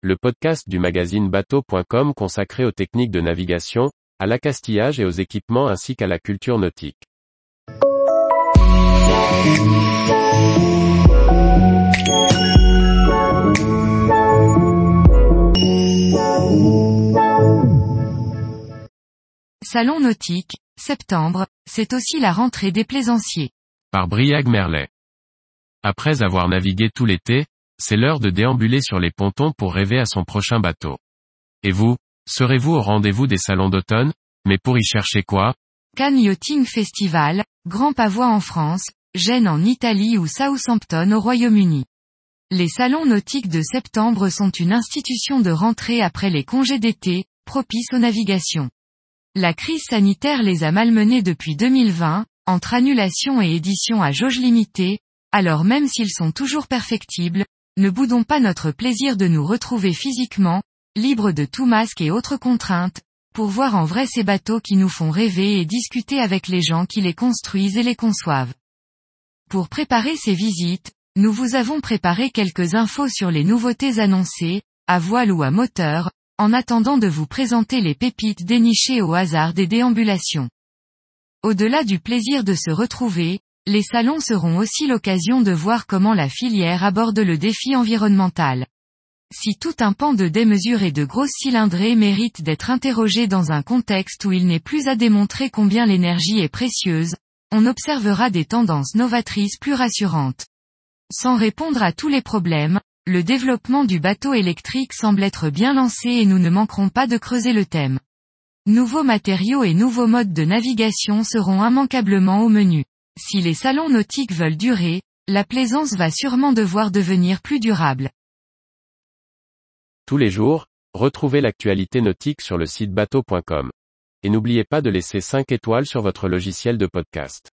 le podcast du magazine bateau.com consacré aux techniques de navigation, à l'accastillage et aux équipements ainsi qu'à la culture nautique. Salon nautique, septembre, c'est aussi la rentrée des plaisanciers. Par Briag Merlet. Après avoir navigué tout l'été, c'est l'heure de déambuler sur les pontons pour rêver à son prochain bateau. Et vous, serez-vous au rendez-vous des salons d'automne, mais pour y chercher quoi? Cannes Yachting Festival, Grand Pavois en France, Gênes en Italie ou Southampton au Royaume-Uni. Les salons nautiques de septembre sont une institution de rentrée après les congés d'été, propice aux navigations. La crise sanitaire les a malmenés depuis 2020, entre annulation et édition à jauge limitée, alors même s'ils sont toujours perfectibles, ne boudons pas notre plaisir de nous retrouver physiquement, libres de tout masque et autres contraintes, pour voir en vrai ces bateaux qui nous font rêver et discuter avec les gens qui les construisent et les conçoivent. Pour préparer ces visites, nous vous avons préparé quelques infos sur les nouveautés annoncées, à voile ou à moteur, en attendant de vous présenter les pépites dénichées au hasard des déambulations. Au-delà du plaisir de se retrouver, les salons seront aussi l'occasion de voir comment la filière aborde le défi environnemental. Si tout un pan de démesure et de grosses cylindrées mérite d'être interrogé dans un contexte où il n'est plus à démontrer combien l'énergie est précieuse, on observera des tendances novatrices plus rassurantes. Sans répondre à tous les problèmes, le développement du bateau électrique semble être bien lancé et nous ne manquerons pas de creuser le thème. Nouveaux matériaux et nouveaux modes de navigation seront immanquablement au menu. Si les salons nautiques veulent durer, la plaisance va sûrement devoir devenir plus durable. Tous les jours, retrouvez l'actualité nautique sur le site bateau.com. Et n'oubliez pas de laisser 5 étoiles sur votre logiciel de podcast.